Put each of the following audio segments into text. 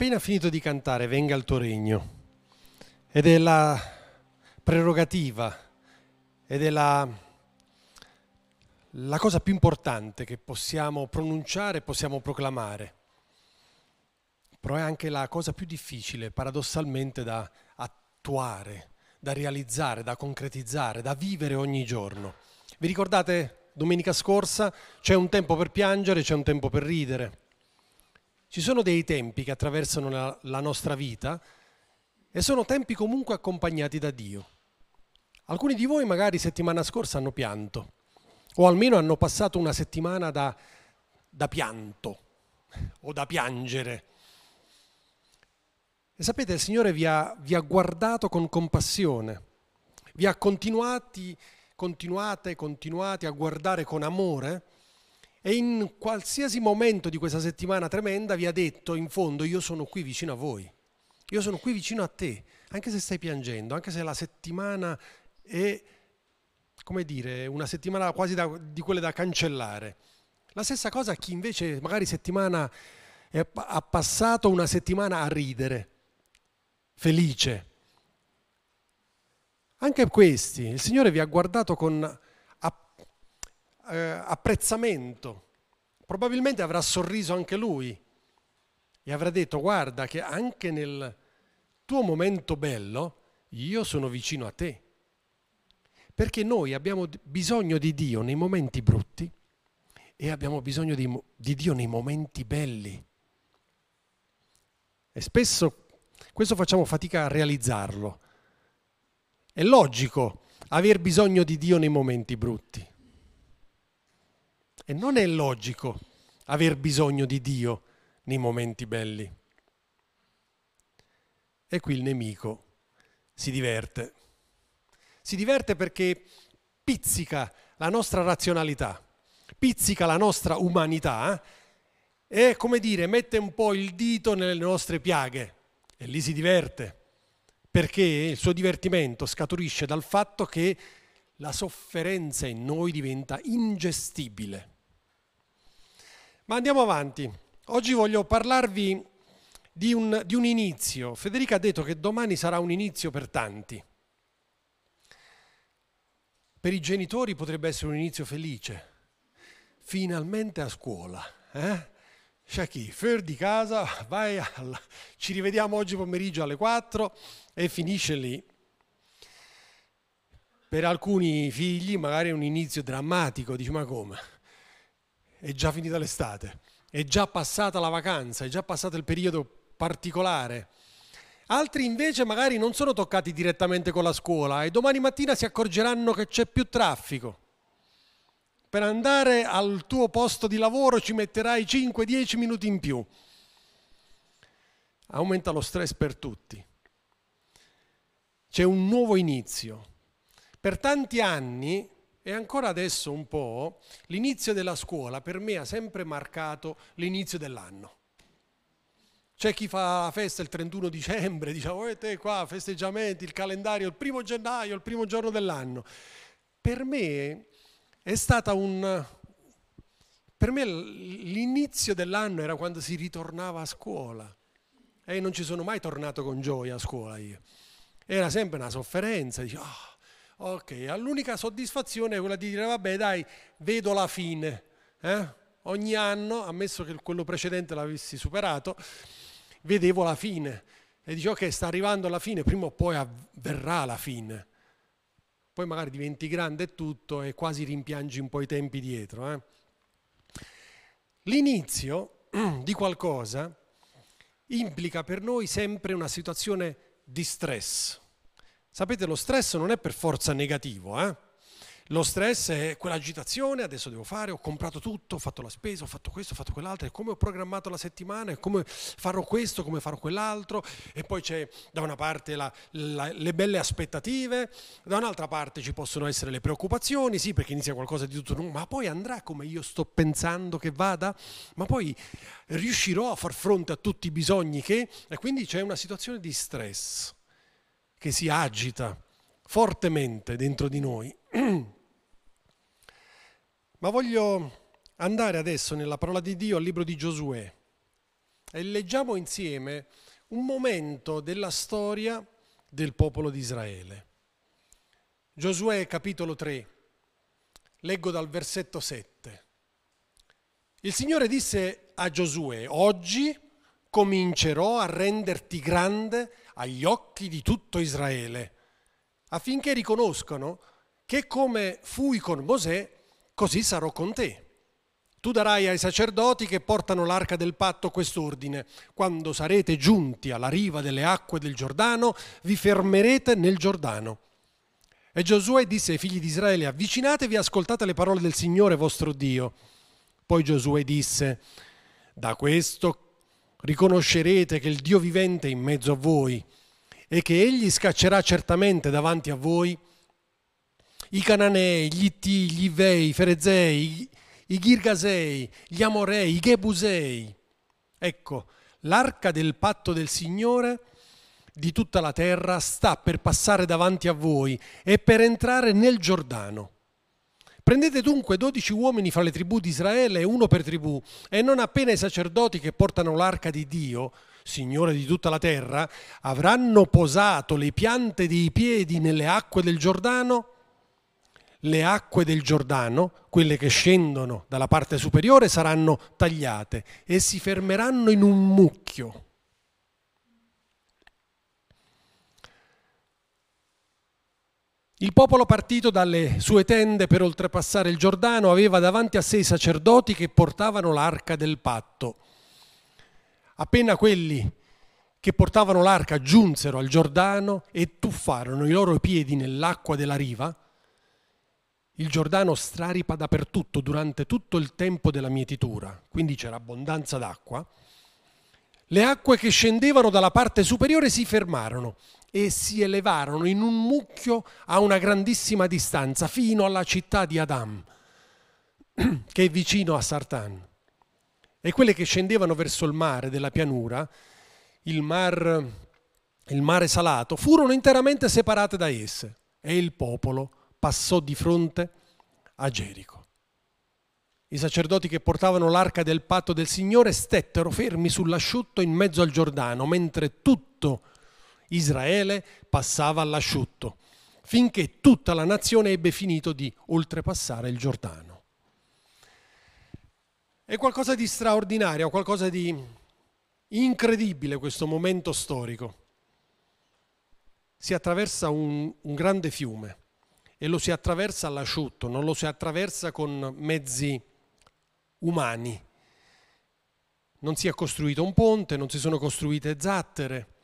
appena finito di cantare Venga il tuo regno ed è la prerogativa ed è la, la cosa più importante che possiamo pronunciare possiamo proclamare. Però è anche la cosa più difficile, paradossalmente, da attuare, da realizzare, da concretizzare, da vivere ogni giorno. Vi ricordate domenica scorsa? C'è un tempo per piangere, c'è un tempo per ridere. Ci sono dei tempi che attraversano la, la nostra vita e sono tempi comunque accompagnati da Dio. Alcuni di voi magari settimana scorsa hanno pianto o almeno hanno passato una settimana da, da pianto o da piangere. E sapete, il Signore vi ha, vi ha guardato con compassione, vi ha continuati, continuate, continuati a guardare con amore e in qualsiasi momento di questa settimana tremenda vi ha detto in fondo io sono qui vicino a voi, io sono qui vicino a te, anche se stai piangendo, anche se la settimana è, come dire, una settimana quasi da, di quelle da cancellare. La stessa cosa a chi invece magari settimana è, ha passato una settimana a ridere, felice. Anche questi, il Signore vi ha guardato con eh, apprezzamento. Probabilmente avrà sorriso anche lui e avrà detto guarda che anche nel tuo momento bello io sono vicino a te. Perché noi abbiamo bisogno di Dio nei momenti brutti e abbiamo bisogno di, di Dio nei momenti belli. E spesso questo facciamo fatica a realizzarlo. È logico aver bisogno di Dio nei momenti brutti. E non è logico aver bisogno di Dio nei momenti belli. E qui il nemico si diverte. Si diverte perché pizzica la nostra razionalità, pizzica la nostra umanità eh? e, come dire, mette un po' il dito nelle nostre piaghe. E lì si diverte, perché il suo divertimento scaturisce dal fatto che la sofferenza in noi diventa ingestibile. Ma andiamo avanti. Oggi voglio parlarvi di un, di un, inizio. Federica ha detto che domani sarà un inizio per tanti. Per i genitori potrebbe essere un inizio felice. Finalmente a scuola. Eh? Shaki, fuori di casa, vai alla... ci rivediamo oggi pomeriggio alle 4 e finisce lì. Per alcuni figli magari è un inizio drammatico, dici ma come? È già finita l'estate, è già passata la vacanza, è già passato il periodo particolare. Altri invece magari non sono toccati direttamente con la scuola e domani mattina si accorgeranno che c'è più traffico. Per andare al tuo posto di lavoro ci metterai 5-10 minuti in più. Aumenta lo stress per tutti. C'è un nuovo inizio. Per tanti anni e ancora adesso un po', l'inizio della scuola per me ha sempre marcato l'inizio dell'anno. C'è chi fa la festa il 31 dicembre, diciamo, e te qua, festeggiamenti, il calendario, il primo gennaio, il primo giorno dell'anno. Per me è stata un... Per me l'inizio dell'anno era quando si ritornava a scuola. E non ci sono mai tornato con gioia a scuola io. Era sempre una sofferenza, dicevo, oh, Ok, l'unica soddisfazione è quella di dire vabbè dai, vedo la fine. Eh? Ogni anno, ammesso che quello precedente l'avessi superato, vedevo la fine. E dicevo ok, sta arrivando la fine, prima o poi avverrà la fine. Poi magari diventi grande e tutto e quasi rimpiangi un po' i tempi dietro. Eh? L'inizio di qualcosa implica per noi sempre una situazione di stress Sapete, lo stress non è per forza negativo, eh? Lo stress è quell'agitazione, adesso devo fare, ho comprato tutto, ho fatto la spesa, ho fatto questo, ho fatto quell'altro, e come ho programmato la settimana, e come farò questo, come farò quell'altro, e poi c'è da una parte la, la, le belle aspettative, da un'altra parte ci possono essere le preoccupazioni, sì perché inizia qualcosa di tutto ma poi andrà come io sto pensando che vada, ma poi riuscirò a far fronte a tutti i bisogni che, e quindi c'è una situazione di stress che si agita fortemente dentro di noi. Ma voglio andare adesso nella parola di Dio al libro di Giosuè. e leggiamo insieme un momento della storia del popolo di Israele. Giosuè capitolo 3, leggo dal versetto 7. Il Signore disse a Giosuè, oggi comincerò a renderti grande agli occhi di tutto Israele, affinché riconoscano che come fui con Mosè, così sarò con te. Tu darai ai sacerdoti che portano l'arca del patto quest'ordine. Quando sarete giunti alla riva delle acque del Giordano, vi fermerete nel Giordano. E Giosuè disse ai figli di Israele, avvicinatevi e ascoltate le parole del Signore vostro Dio. Poi Giosuè disse, da questo riconoscerete che il Dio vivente è in mezzo a voi e che egli scaccerà certamente davanti a voi i Cananei, gli Itti, gli Ivei, i Ferezei, i Girgasei, gli Amorei, i Gebusei. Ecco, l'arca del patto del Signore di tutta la terra sta per passare davanti a voi e per entrare nel Giordano. Prendete dunque dodici uomini fra le tribù di Israele, uno per tribù, e non appena i sacerdoti che portano l'arca di Dio, Signore di tutta la terra, avranno posato le piante dei piedi nelle acque del Giordano, le acque del Giordano, quelle che scendono dalla parte superiore, saranno tagliate e si fermeranno in un mucchio. Il popolo partito dalle sue tende per oltrepassare il Giordano aveva davanti a sé i sacerdoti che portavano l'arca del patto. Appena quelli che portavano l'arca giunsero al Giordano e tuffarono i loro piedi nell'acqua della riva, il Giordano straripa dappertutto durante tutto il tempo della mietitura, quindi c'era abbondanza d'acqua. Le acque che scendevano dalla parte superiore si fermarono e si elevarono in un mucchio a una grandissima distanza fino alla città di Adam, che è vicino a Sartan. E quelle che scendevano verso il mare della pianura, il, mar, il mare salato, furono interamente separate da esse e il popolo passò di fronte a Gerico. I sacerdoti che portavano l'arca del patto del Signore stettero fermi sull'asciutto in mezzo al Giordano, mentre tutto Israele passava all'asciutto, finché tutta la nazione ebbe finito di oltrepassare il Giordano. È qualcosa di straordinario, qualcosa di incredibile questo momento storico. Si attraversa un, un grande fiume e lo si attraversa all'asciutto, non lo si attraversa con mezzi umani. Non si è costruito un ponte, non si sono costruite zattere,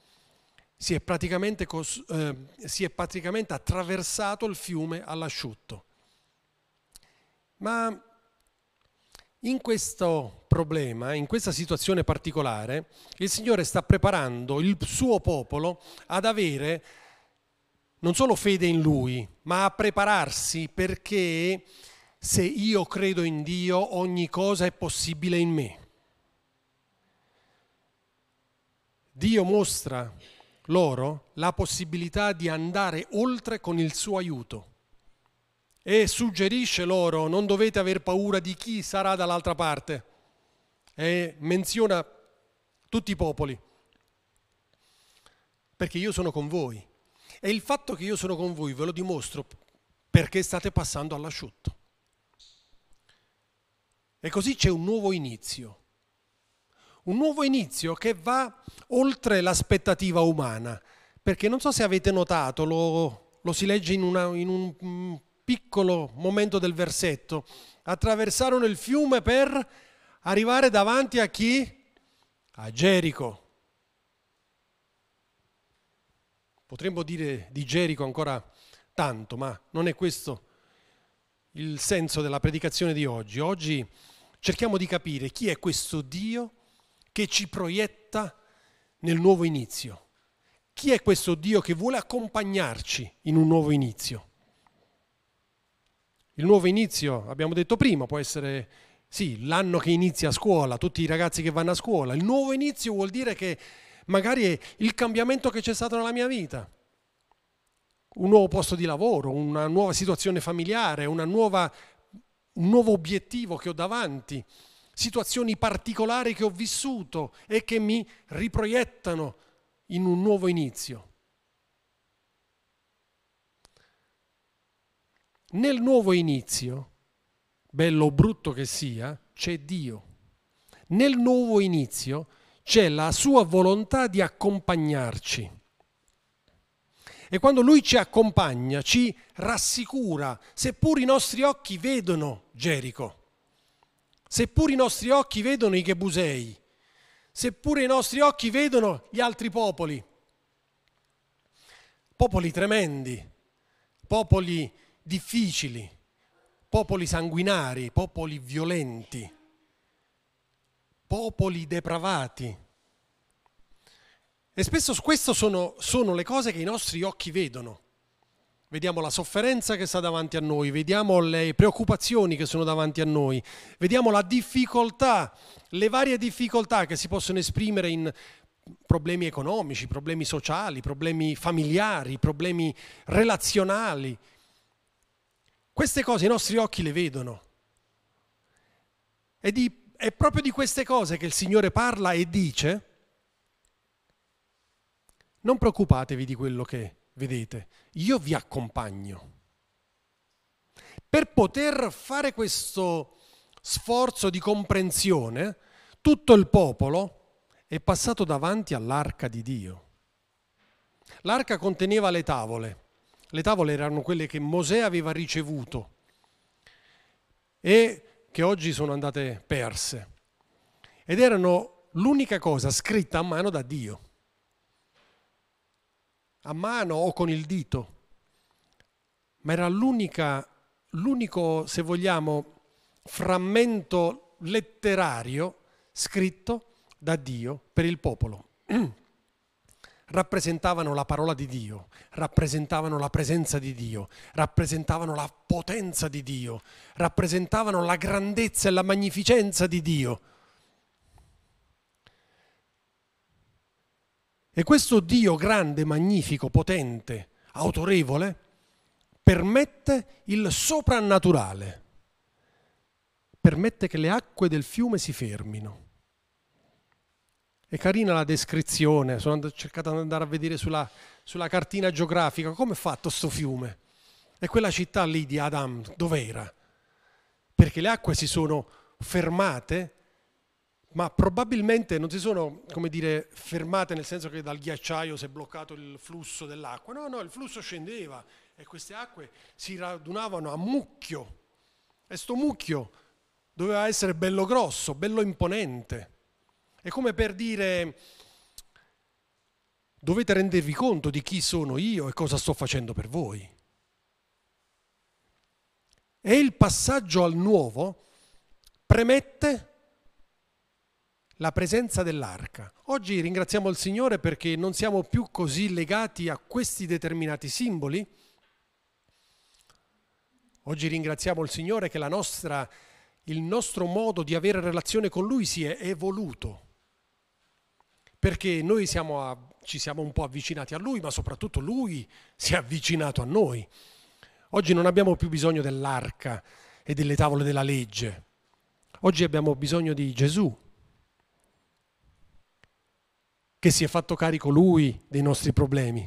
si è praticamente, eh, si è praticamente attraversato il fiume all'asciutto. Ma in questo problema, in questa situazione particolare, il Signore sta preparando il suo popolo ad avere non solo fede in Lui, ma a prepararsi perché se io credo in Dio ogni cosa è possibile in me. Dio mostra loro la possibilità di andare oltre con il suo aiuto e suggerisce loro non dovete aver paura di chi sarà dall'altra parte e menziona tutti i popoli perché io sono con voi e il fatto che io sono con voi ve lo dimostro perché state passando all'asciutto. E così c'è un nuovo inizio. Un nuovo inizio che va oltre l'aspettativa umana. Perché non so se avete notato, lo, lo si legge in, una, in un piccolo momento del versetto. Attraversarono il fiume per arrivare davanti a chi? A Gerico. Potremmo dire di Gerico ancora tanto, ma non è questo il senso della predicazione di oggi. Oggi cerchiamo di capire chi è questo Dio che ci proietta nel nuovo inizio. Chi è questo Dio che vuole accompagnarci in un nuovo inizio? Il nuovo inizio, abbiamo detto prima, può essere sì, l'anno che inizia a scuola, tutti i ragazzi che vanno a scuola. Il nuovo inizio vuol dire che magari è il cambiamento che c'è stato nella mia vita, un nuovo posto di lavoro, una nuova situazione familiare, nuova, un nuovo obiettivo che ho davanti, situazioni particolari che ho vissuto e che mi riproiettano in un nuovo inizio. Nel nuovo inizio, bello o brutto che sia, c'è Dio. Nel nuovo inizio c'è la sua volontà di accompagnarci. E quando Lui ci accompagna, ci rassicura, seppur i nostri occhi vedono Gerico, seppur i nostri occhi vedono i Chebusei, seppure i nostri occhi vedono gli altri popoli, popoli tremendi, popoli difficili, popoli sanguinari, popoli violenti, popoli depravati. E spesso queste sono, sono le cose che i nostri occhi vedono. Vediamo la sofferenza che sta davanti a noi, vediamo le preoccupazioni che sono davanti a noi, vediamo la difficoltà, le varie difficoltà che si possono esprimere in problemi economici, problemi sociali, problemi familiari, problemi relazionali. Queste cose i nostri occhi le vedono. E di, è proprio di queste cose che il Signore parla e dice non preoccupatevi di quello che vedete, io vi accompagno. Per poter fare questo sforzo di comprensione, tutto il popolo è passato davanti all'arca di Dio. L'arca conteneva le tavole, le tavole erano quelle che Mosè aveva ricevuto e che oggi sono andate perse ed erano l'unica cosa scritta a mano da Dio a mano o con il dito, ma era l'unico, se vogliamo, frammento letterario scritto da Dio per il popolo. rappresentavano la parola di Dio, rappresentavano la presenza di Dio, rappresentavano la potenza di Dio, rappresentavano la grandezza e la magnificenza di Dio. E questo Dio grande, magnifico, potente, autorevole, permette il soprannaturale, permette che le acque del fiume si fermino. È carina la descrizione, sono cercato di andare a vedere sulla, sulla cartina geografica come è fatto questo fiume. E quella città lì di Adam, dov'era? Perché le acque si sono fermate ma probabilmente non si sono, come dire, fermate nel senso che dal ghiacciaio si è bloccato il flusso dell'acqua. No, no, il flusso scendeva e queste acque si radunavano a mucchio. E sto mucchio doveva essere bello grosso, bello imponente. È come per dire, dovete rendervi conto di chi sono io e cosa sto facendo per voi. E il passaggio al nuovo premette la presenza dell'arca. Oggi ringraziamo il Signore perché non siamo più così legati a questi determinati simboli. Oggi ringraziamo il Signore che nostra, il nostro modo di avere relazione con Lui si è evoluto. Perché noi siamo a, ci siamo un po' avvicinati a Lui, ma soprattutto Lui si è avvicinato a noi. Oggi non abbiamo più bisogno dell'arca e delle tavole della legge. Oggi abbiamo bisogno di Gesù, che si è fatto carico lui dei nostri problemi.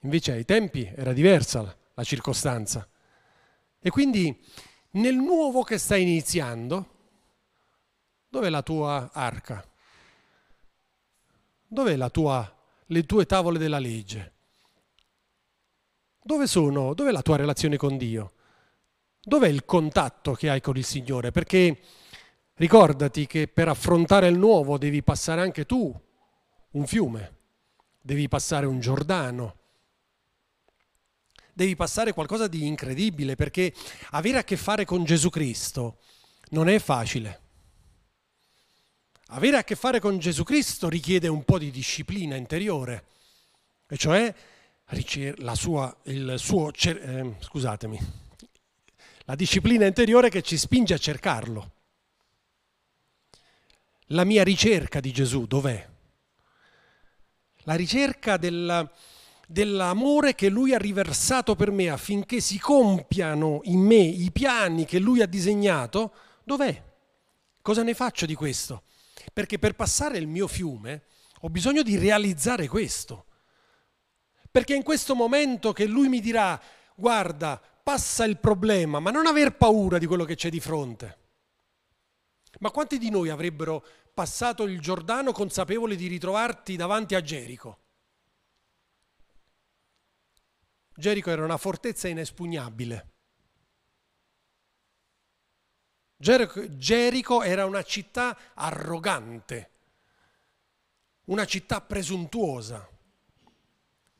Invece ai tempi era diversa la, circostanza. E quindi nel nuovo che sta iniziando, dov'è la tua arca? Dov'è tua, le tue tavole della legge? Dove sono? Dov'è la tua relazione con Dio? Dov'è il contatto che hai con il Signore? Perché Ricordati che per affrontare il nuovo devi passare anche tu un fiume, devi passare un Giordano, devi passare qualcosa di incredibile perché avere a che fare con Gesù Cristo non è facile. Avere a che fare con Gesù Cristo richiede un po' di disciplina interiore, e cioè la sua, il suo, eh, la disciplina interiore che ci spinge a cercarlo. La mia ricerca di Gesù dov'è? La ricerca della, dell'amore che Lui ha riversato per me affinché si compiano in me i piani che Lui ha disegnato, dov'è? Cosa ne faccio di questo? Perché per passare il mio fiume ho bisogno di realizzare questo. Perché in questo momento che lui mi dirà, guarda, passa il problema, ma non aver paura di quello che c'è di fronte. Ma quanti di noi avrebbero passato il Giordano consapevoli di ritrovarti davanti a Gerico? Gerico era una fortezza inespugnabile. Gerico era una città arrogante, una città presuntuosa,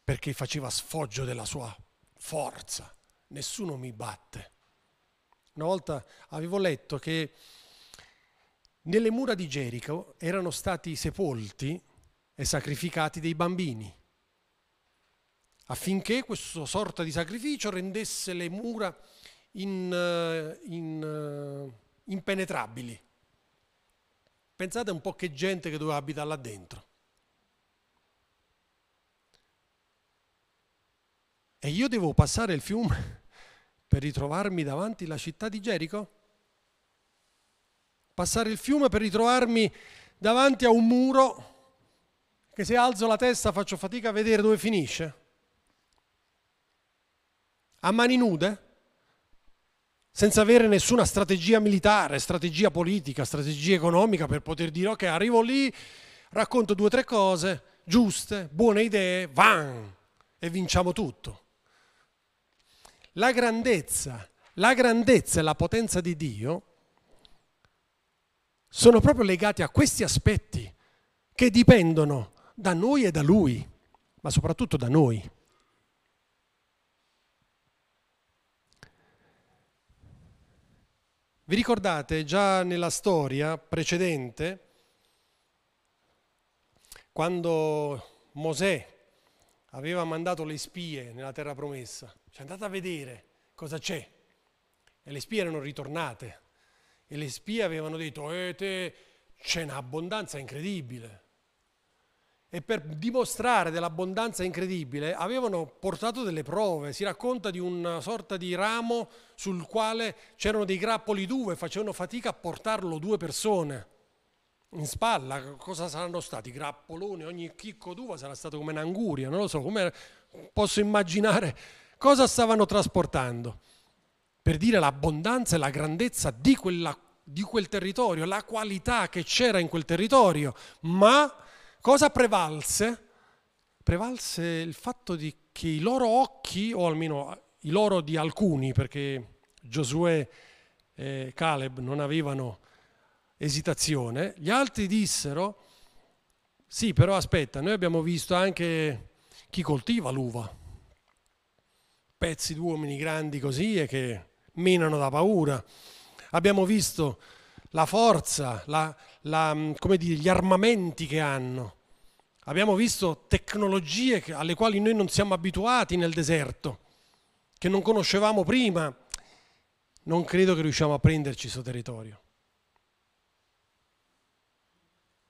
perché faceva sfoggio della sua forza. Nessuno mi batte. Una volta avevo letto che nelle mura di Gerico erano stati sepolti e sacrificati dei bambini, affinché questa sorta di sacrificio rendesse le mura in, eh, in, eh, impenetrabili. Pensate un po' che gente che doveva abitare là dentro. E io devo passare il fiume per ritrovarmi davanti alla città di Gerico? Passare il fiume per ritrovarmi davanti a un muro che se alzo la testa faccio fatica a vedere dove finisce? A mani nude? senza avere nessuna strategia militare, strategia politica, strategia economica per poter dire ok, arrivo lì, racconto due o tre cose giuste, buone idee, van e vinciamo tutto. La grandezza, la grandezza e la potenza di Dio sono proprio legati a questi aspetti che dipendono da noi e da Lui, ma soprattutto da noi. Vi ricordate già nella storia precedente, quando Mosè aveva mandato le spie nella terra promessa, ci è andata a vedere cosa c'è. E le spie erano ritornate. E le spie avevano detto, eh, te, c'è un'abbondanza incredibile e per dimostrare dell'abbondanza incredibile avevano portato delle prove. Si racconta di una sorta di ramo sul quale c'erano dei grappoli d'uve, facevano fatica a portarlo due persone in spalla. Cosa saranno stati? Grappoloni, ogni chicco d'uva sarà stato come un'anguria, non lo so, come posso immaginare cosa stavano trasportando. Per dire l'abbondanza e la grandezza di, quella, di quel territorio, la qualità che c'era in quel territorio, ma Cosa prevalse? Prevalse il fatto che i loro occhi, o almeno i loro di alcuni, perché Giosuè e Caleb non avevano esitazione, gli altri dissero, sì, però aspetta, noi abbiamo visto anche chi coltiva l'uva, pezzi di uomini grandi così e che menano da paura. Abbiamo visto la forza, la, la, dire, gli armamenti che hanno. Abbiamo visto tecnologie alle quali noi non siamo abituati nel deserto, che non conoscevamo prima. Non credo che riusciamo a prenderci questo territorio.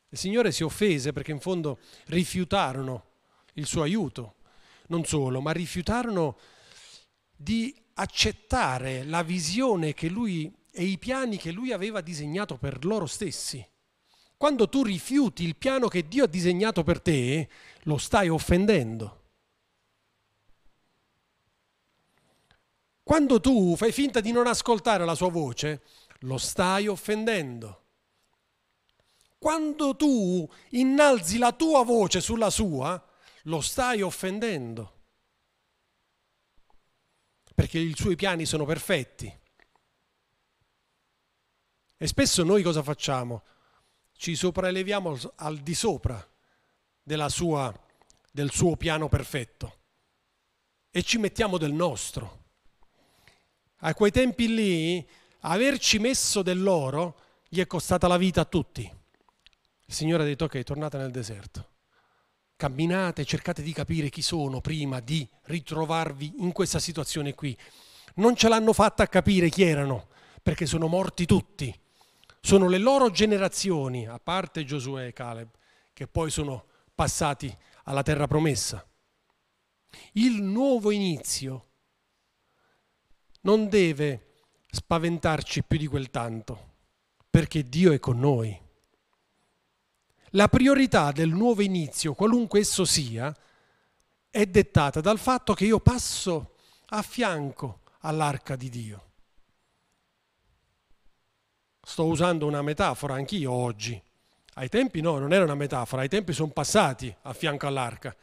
Il Signore si offese perché in fondo rifiutarono il suo aiuto. Non solo, ma rifiutarono di accettare la visione che lui e i piani che lui aveva disegnato per loro stessi. Quando tu rifiuti il piano che Dio ha disegnato per te, lo stai offendendo. Quando tu fai finta di non ascoltare la sua voce, lo stai offendendo. Quando tu innalzi la tua voce sulla sua, lo stai offendendo. Perché i suoi piani sono perfetti. E spesso noi cosa facciamo? Ci sopraeleviamo al di sopra sua, del suo piano perfetto e ci mettiamo del nostro. A quei tempi lì, averci messo dell'oro gli è costata la vita a tutti. Il Signore ha detto ok, tornate nel deserto. Camminate, cercate di capire chi sono prima di ritrovarvi in questa situazione qui. Non ce l'hanno fatta a capire chi erano, perché sono morti tutti sono le loro generazioni, a parte Giosuè e Caleb, che poi sono passati alla terra promessa. Il nuovo inizio non deve spaventarci più di quel tanto, perché Dio è con noi. La priorità del nuovo inizio, qualunque esso sia, è dettata dal fatto che io passo a fianco all'arca di Dio. Sto usando una metafora anch'io oggi. Ai tempi no, non era una metafora, ai tempi sono passati a fianco all'arca.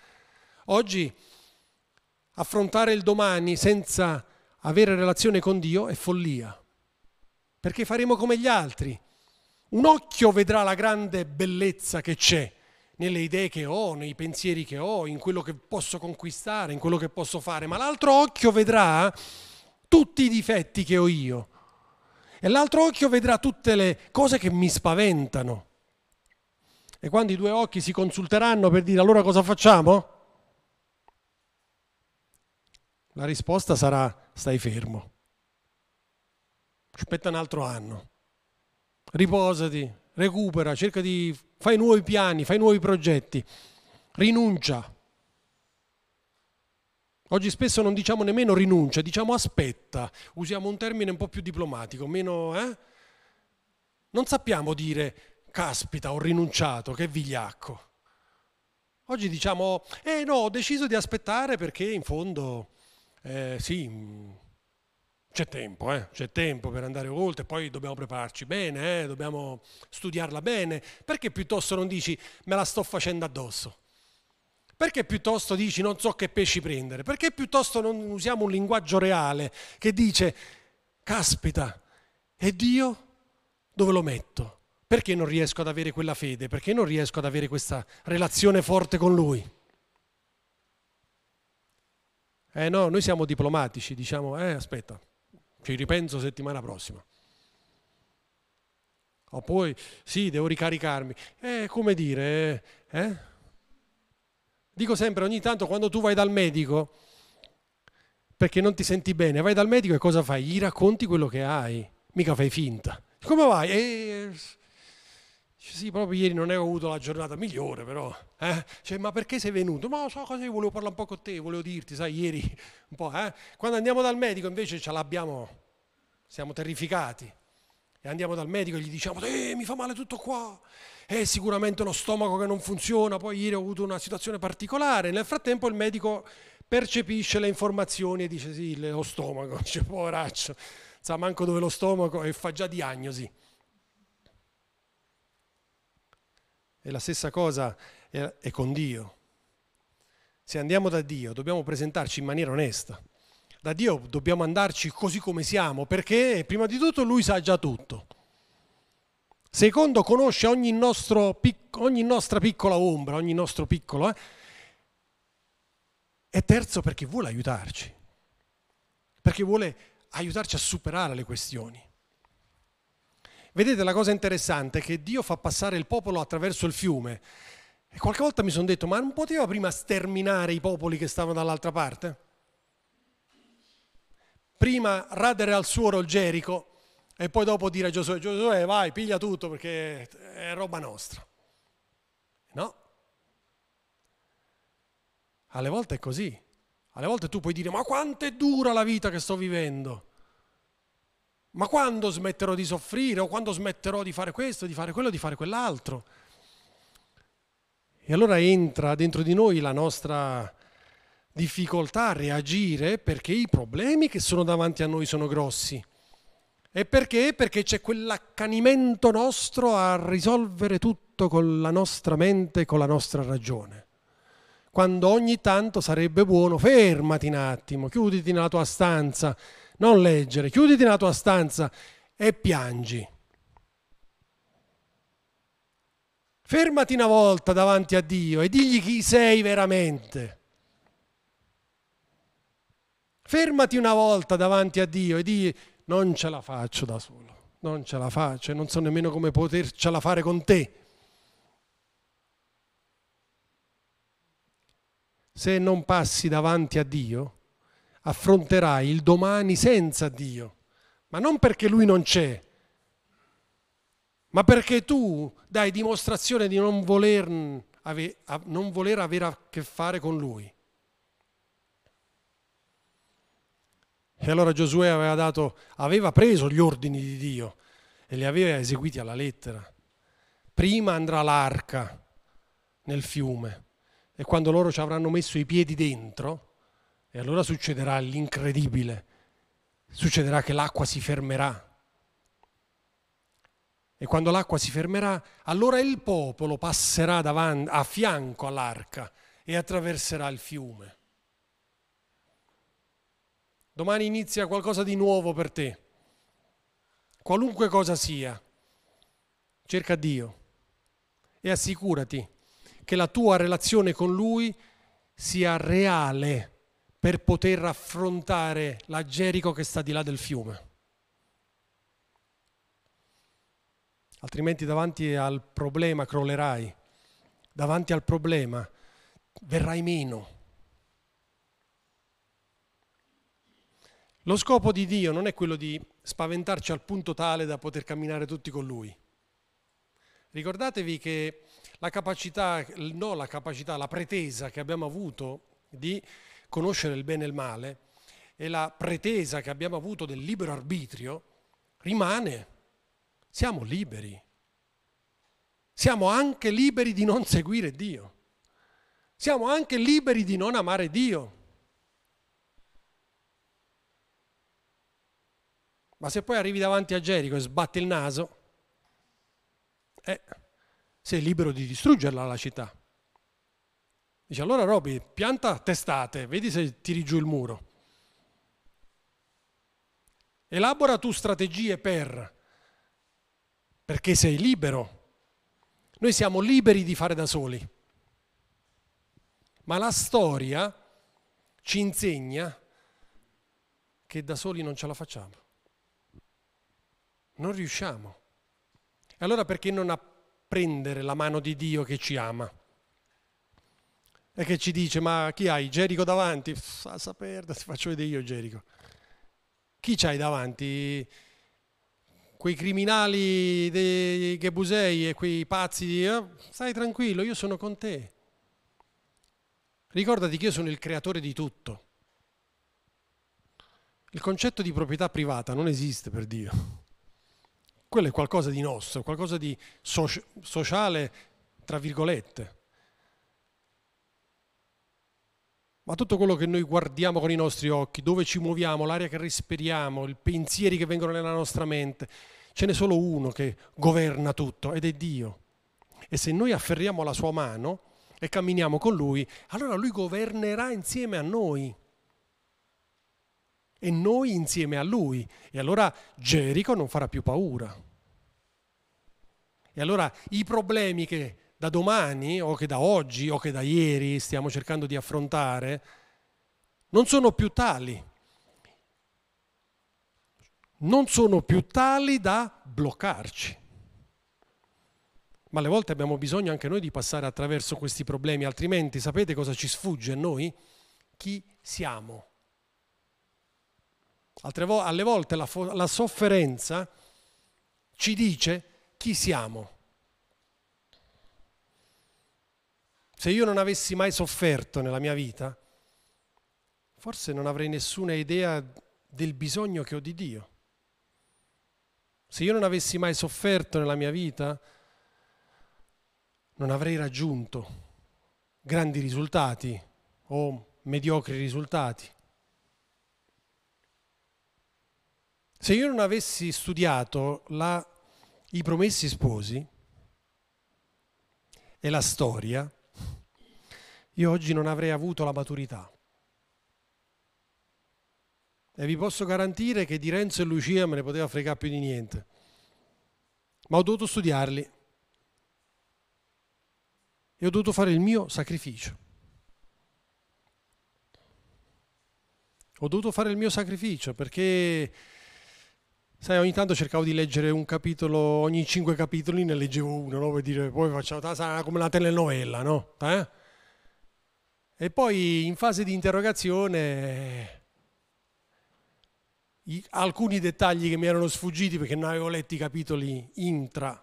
Oggi affrontare il domani senza avere relazione con Dio è follia, perché faremo come gli altri. Un occhio vedrà la grande bellezza che c'è nelle idee che ho, nei pensieri che ho, in quello che posso conquistare, in quello che posso fare, ma l'altro occhio vedrà tutti i difetti che ho io e l'altro occhio vedrà tutte le cose che mi spaventano. E quando i due occhi si consulteranno per dire allora cosa facciamo? La risposta sarà stai fermo. Aspetta un altro anno. Riposati, recupera, cerca di fai nuovi piani, fai nuovi progetti. Rinuncia. Oggi spesso non diciamo nemmeno rinuncia, diciamo aspetta, usiamo un termine un po' più diplomatico, meno... Eh? Non sappiamo dire caspita, ho rinunciato, che vigliacco. Oggi diciamo, eh no, ho deciso di aspettare perché in fondo, eh, sì, mm, c'è tempo, eh? c'è tempo per andare oltre, poi dobbiamo prepararci bene, eh? dobbiamo studiarla bene. Perché piuttosto non dici me la sto facendo addosso? Perché piuttosto dici non so che pesci prendere? Perché piuttosto non usiamo un linguaggio reale che dice caspita, e Dio dove lo metto? Perché non riesco ad avere quella fede? Perché non riesco ad avere questa relazione forte con Lui? Eh no, noi siamo diplomatici, diciamo, eh aspetta, ci ripenso settimana prossima. O poi, sì, devo ricaricarmi. Eh, come dire, eh? Dico sempre, ogni tanto quando tu vai dal medico, perché non ti senti bene, vai dal medico e cosa fai? Gli racconti quello che hai, mica fai finta. Come vai? Eh, sì, proprio ieri non ho avuto la giornata migliore, però. Eh? Cioè, ma perché sei venuto? Ma so cosa io volevo parlare un po' con te, volevo dirti, sai, ieri un po', eh? Quando andiamo dal medico invece ce l'abbiamo, siamo terrificati. E andiamo dal medico e gli diciamo, eh, mi fa male tutto qua è sicuramente lo stomaco che non funziona, poi ieri ho avuto una situazione particolare, nel frattempo il medico percepisce le informazioni e dice sì, lo stomaco, dice poveraccio, sa manco dove lo stomaco e fa già diagnosi. E la stessa cosa è con Dio. Se andiamo da Dio dobbiamo presentarci in maniera onesta. Da Dio dobbiamo andarci così come siamo, perché prima di tutto Lui sa già tutto. Secondo, conosce ogni, nostro, ogni nostra piccola ombra, ogni nostro piccolo. Eh? E terzo, perché vuole aiutarci. Perché vuole aiutarci a superare le questioni. Vedete la cosa interessante è che Dio fa passare il popolo attraverso il fiume. E qualche volta mi sono detto, ma non poteva prima sterminare i popoli che stavano dall'altra parte? Prima radere al suolo il Gerico e poi dopo dire a Giosuè, Giosuè vai, piglia tutto perché è roba nostra. No. Alle volte è così. Alle volte tu puoi dire, ma quanto è dura la vita che sto vivendo? Ma quando smetterò di soffrire o quando smetterò di fare questo, di fare quello, di fare quell'altro? E allora entra dentro di noi la nostra difficoltà a reagire perché i problemi che sono davanti a noi sono grossi. E perché? Perché c'è quell'accanimento nostro a risolvere tutto con la nostra mente, con la nostra ragione. Quando ogni tanto sarebbe buono, fermati un attimo, chiuditi nella tua stanza, non leggere, chiuditi nella tua stanza e piangi. Fermati una volta davanti a Dio e digli chi sei veramente. Fermati una volta davanti a Dio e digli non ce la faccio da solo, non ce la faccio e non so nemmeno come potercela fare con te. Se non passi davanti a Dio, affronterai il domani senza Dio, ma non perché Lui non c'è, ma perché tu dai dimostrazione di non voler, non voler avere a che fare con Lui. E allora Giosuè aveva, dato, aveva preso gli ordini di Dio e li aveva eseguiti alla lettera. Prima andrà l'arca nel fiume e quando loro ci avranno messo i piedi dentro, e allora succederà l'incredibile, succederà che l'acqua si fermerà. E quando l'acqua si fermerà, allora il popolo passerà davanti, a fianco all'arca e attraverserà il fiume. Domani inizia qualcosa di nuovo per te, qualunque cosa sia. Cerca Dio e assicurati che la tua relazione con Lui sia reale per poter affrontare la Gerico che sta di là del fiume. Altrimenti davanti al problema crollerai, davanti al problema verrai meno. Lo scopo di Dio non è quello di spaventarci al punto tale da poter camminare tutti con Lui. Ricordatevi che la capacità, no la capacità, la pretesa che abbiamo avuto di conoscere il bene e il male e la pretesa che abbiamo avuto del libero arbitrio rimane. Siamo liberi. Siamo anche liberi di non seguire Dio. Siamo anche liberi di non amare Dio. Ma se poi arrivi davanti a Gerico e sbatti il naso, eh, sei libero di distruggerla la città. Dice allora Roby, pianta testate, vedi se tiri giù il muro. Elabora tu strategie per, perché sei libero. Noi siamo liberi di fare da soli. Ma la storia ci insegna che da soli non ce la facciamo. Non riusciamo. Allora perché non apprendere la mano di Dio che ci ama? e che ci dice ma chi hai? Gerico davanti? A sapere, ti faccio vedere io Gerico. Chi c'hai davanti? Quei criminali dei Gebusei e quei pazzi di... Eh, stai tranquillo, io sono con te. Ricordati che io sono il creatore di tutto. Il concetto di proprietà privata non esiste per Dio. Quello è qualcosa di nostro, qualcosa di soci- sociale, tra virgolette. ma tutto quello che noi guardiamo con i nostri occhi, dove ci muoviamo, l'aria che respiriamo, i pensieri che vengono nella nostra mente, ce n'è solo uno che governa tutto ed è Dio. E se noi afferriamo la sua mano e camminiamo con Lui, allora Lui governerà insieme a noi. E noi insieme a Lui. E allora Gerico non farà più paura. E allora i problemi che da domani o che da oggi o che da ieri stiamo cercando di affrontare non sono più tali. Non sono più tali da bloccarci. Ma alle volte abbiamo bisogno anche noi di passare attraverso questi problemi, altrimenti sapete cosa ci sfugge a noi? Chi siamo. Vo- alle volte la, fo- la sofferenza ci dice chi siamo. Se io non avessi mai sofferto nella mia vita, forse non avrei nessuna idea del bisogno che ho di Dio. Se io non avessi mai sofferto nella mia vita, non avrei raggiunto grandi risultati o mediocri risultati. Se io non avessi studiato la, i promessi sposi e la storia, io oggi non avrei avuto la maturità. E vi posso garantire che di Renzo e Lucia me ne poteva fregare più di niente. Ma ho dovuto studiarli. E ho dovuto fare il mio sacrificio. Ho dovuto fare il mio sacrificio perché, sai, ogni tanto cercavo di leggere un capitolo, ogni cinque capitoli ne leggevo uno, no? per dire, poi facciamo, sarà come una telenovela, no? Eh? E poi in fase di interrogazione i, alcuni dettagli che mi erano sfuggiti perché non avevo letto i capitoli intra,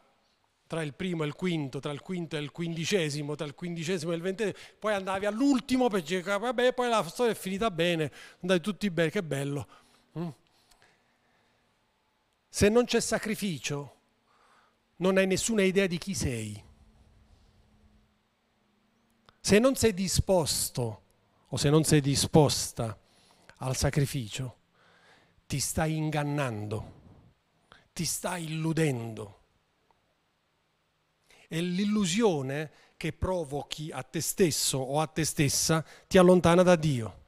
tra il primo e il quinto, tra il quinto e il quindicesimo, tra il quindicesimo e il ventesimo, poi andavi all'ultimo per dire, vabbè, poi la storia è finita bene, andate tutti bene, che bello. Mm. Se non c'è sacrificio, non hai nessuna idea di chi sei. Se non sei disposto o se non sei disposta al sacrificio, ti stai ingannando, ti stai illudendo. E l'illusione che provochi a te stesso o a te stessa ti allontana da Dio.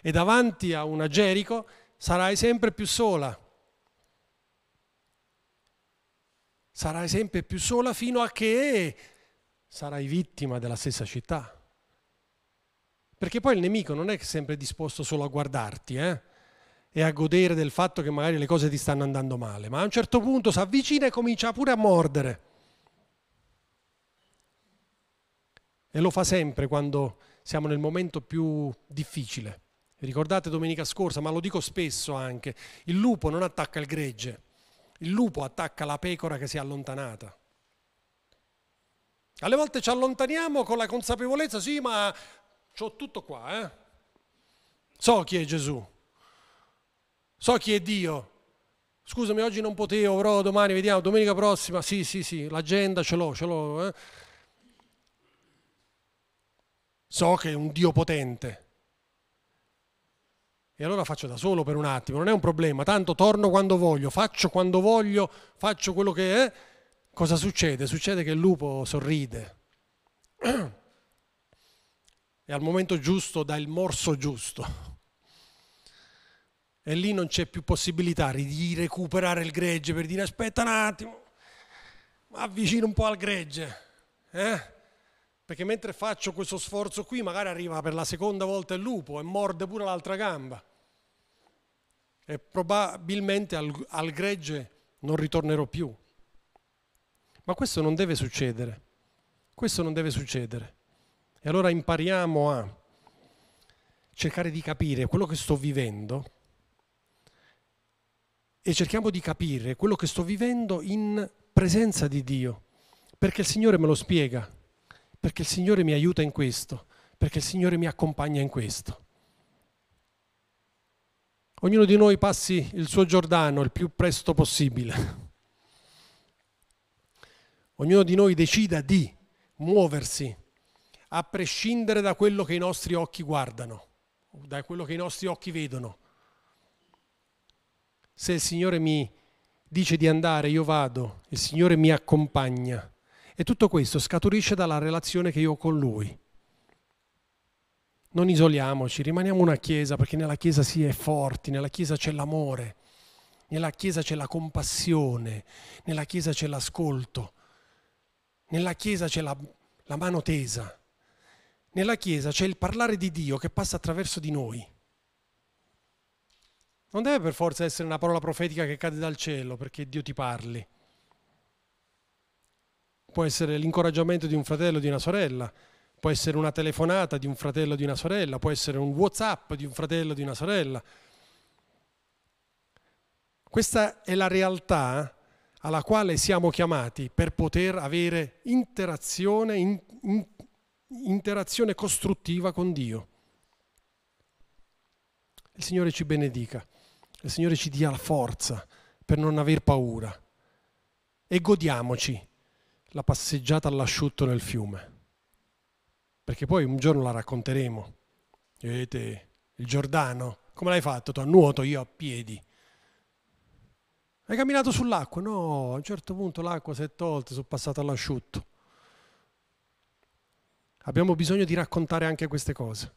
E davanti a una Gerico sarai sempre più sola. Sarai sempre più sola fino a che sarai vittima della stessa città. Perché poi il nemico non è sempre disposto solo a guardarti eh? e a godere del fatto che magari le cose ti stanno andando male, ma a un certo punto si avvicina e comincia pure a mordere. E lo fa sempre quando siamo nel momento più difficile. Ricordate domenica scorsa, ma lo dico spesso anche, il lupo non attacca il gregge, il lupo attacca la pecora che si è allontanata. Alle volte ci allontaniamo con la consapevolezza, sì, ma ho tutto qua, eh? So chi è Gesù, so chi è Dio. Scusami, oggi non potevo, però domani vediamo, domenica prossima, sì, sì, sì, l'agenda ce l'ho, ce l'ho. Eh? So che è un Dio potente. E allora faccio da solo per un attimo, non è un problema, tanto torno quando voglio, faccio quando voglio, faccio quello che è cosa succede? Succede che il lupo sorride e al momento giusto dà il morso giusto. E lì non c'è più possibilità di recuperare il gregge per dire aspetta un attimo, avvicino un po' al gregge. Eh? Perché mentre faccio questo sforzo qui magari arriva per la seconda volta il lupo e morde pure l'altra gamba. E probabilmente al, al gregge non ritornerò più. Ma questo non deve succedere. Questo non deve succedere. E allora impariamo a cercare di capire quello che sto vivendo e cerchiamo di capire quello che sto vivendo in presenza di Dio, perché il Signore me lo spiega, perché il Signore mi aiuta in questo, perché il Signore mi accompagna in questo. Ognuno di noi passi il suo Giordano il più presto possibile Ognuno di noi decida di muoversi a prescindere da quello che i nostri occhi guardano, da quello che i nostri occhi vedono. Se il Signore mi dice di andare, io vado, il Signore mi accompagna. E tutto questo scaturisce dalla relazione che io ho con Lui. Non isoliamoci, rimaniamo una Chiesa perché nella Chiesa si è forti, nella Chiesa c'è l'amore, nella Chiesa c'è la compassione, nella Chiesa c'è l'ascolto, nella Chiesa c'è la, la mano tesa. Nella Chiesa c'è il parlare di Dio che passa attraverso di noi. Non deve per forza essere una parola profetica che cade dal cielo perché Dio ti parli. Può essere l'incoraggiamento di un fratello di una sorella, può essere una telefonata di un fratello o di una sorella, può essere un WhatsApp di un fratello o di una sorella. Questa è la realtà alla quale siamo chiamati per poter avere interazione, in, in, interazione costruttiva con Dio. Il Signore ci benedica, il Signore ci dia la forza per non aver paura e godiamoci la passeggiata all'asciutto nel fiume, perché poi un giorno la racconteremo. Vedete, il Giordano, come l'hai fatto tu a nuoto, io a piedi. Hai camminato sull'acqua? No, a un certo punto l'acqua si è tolta, sono passato all'asciutto. Abbiamo bisogno di raccontare anche queste cose.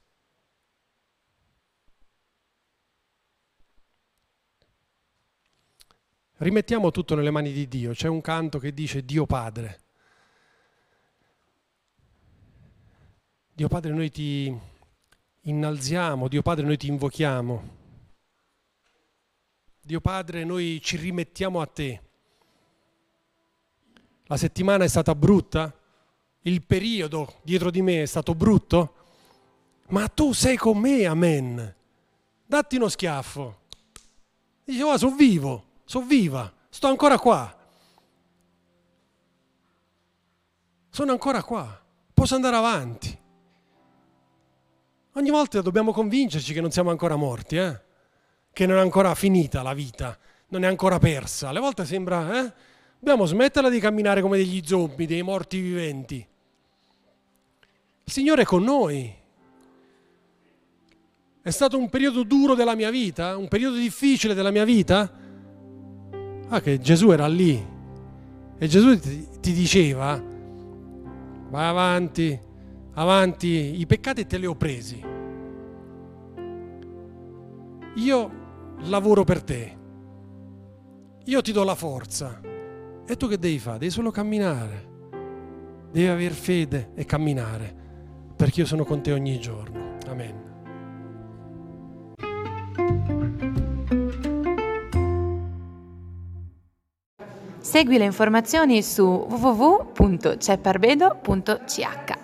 Rimettiamo tutto nelle mani di Dio. C'è un canto che dice Dio Padre. Dio Padre, noi ti innalziamo, Dio Padre, noi ti invochiamo. Dio Padre, noi ci rimettiamo a te. La settimana è stata brutta, il periodo dietro di me è stato brutto, ma tu sei con me, amen. Datti uno schiaffo. Dice, oh, sono vivo, sono viva, sto ancora qua. Sono ancora qua, posso andare avanti. Ogni volta dobbiamo convincerci che non siamo ancora morti, eh? che non è ancora finita la vita, non è ancora persa. Alle volte sembra, eh? Dobbiamo smetterla di camminare come degli zombie, dei morti viventi. Il Signore è con noi. È stato un periodo duro della mia vita, un periodo difficile della mia vita. Ah, che Gesù era lì. E Gesù ti, ti diceva, vai avanti, avanti, i peccati te li ho presi. Io lavoro per te. Io ti do la forza. E tu che devi fare? Devi solo camminare. Devi avere fede e camminare, perché io sono con te ogni giorno. Amen. Segui le informazioni su www.cepparbedo.ch.